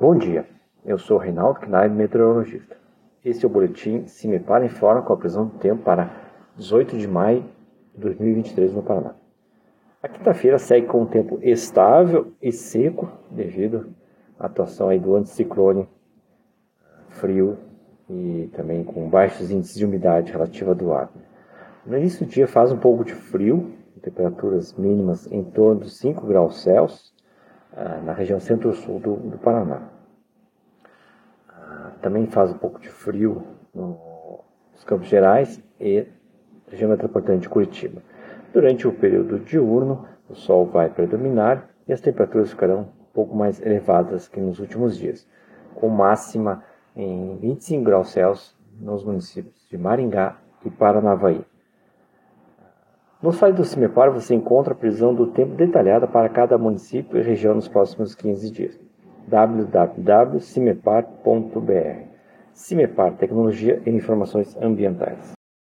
Bom dia, eu sou Reinaldo Knaib, meteorologista. Este é o boletim CIMEPAR Informa com a previsão do tempo para 18 de maio de 2023 no Paraná. A quinta-feira segue com um tempo estável e seco devido à atuação aí do anticiclone frio e também com baixos índices de umidade relativa do ar. No início do dia faz um pouco de frio, temperaturas mínimas em torno de 5 graus Celsius, ah, na região centro-sul do, do, Paraná. Ah, também faz um pouco de frio nos Campos Gerais e região metropolitana de Curitiba. Durante o período diurno, o sol vai predominar e as temperaturas ficarão um pouco mais elevadas que nos últimos dias, com máxima em 25 graus Celsius nos municípios de Maringá e Paranavaí. No site do CIMEPAR você encontra a previsão do tempo detalhada para cada município e região nos próximos 15 dias. www.cimepar.br CIMEPAR Tecnologia e Informações Ambientais.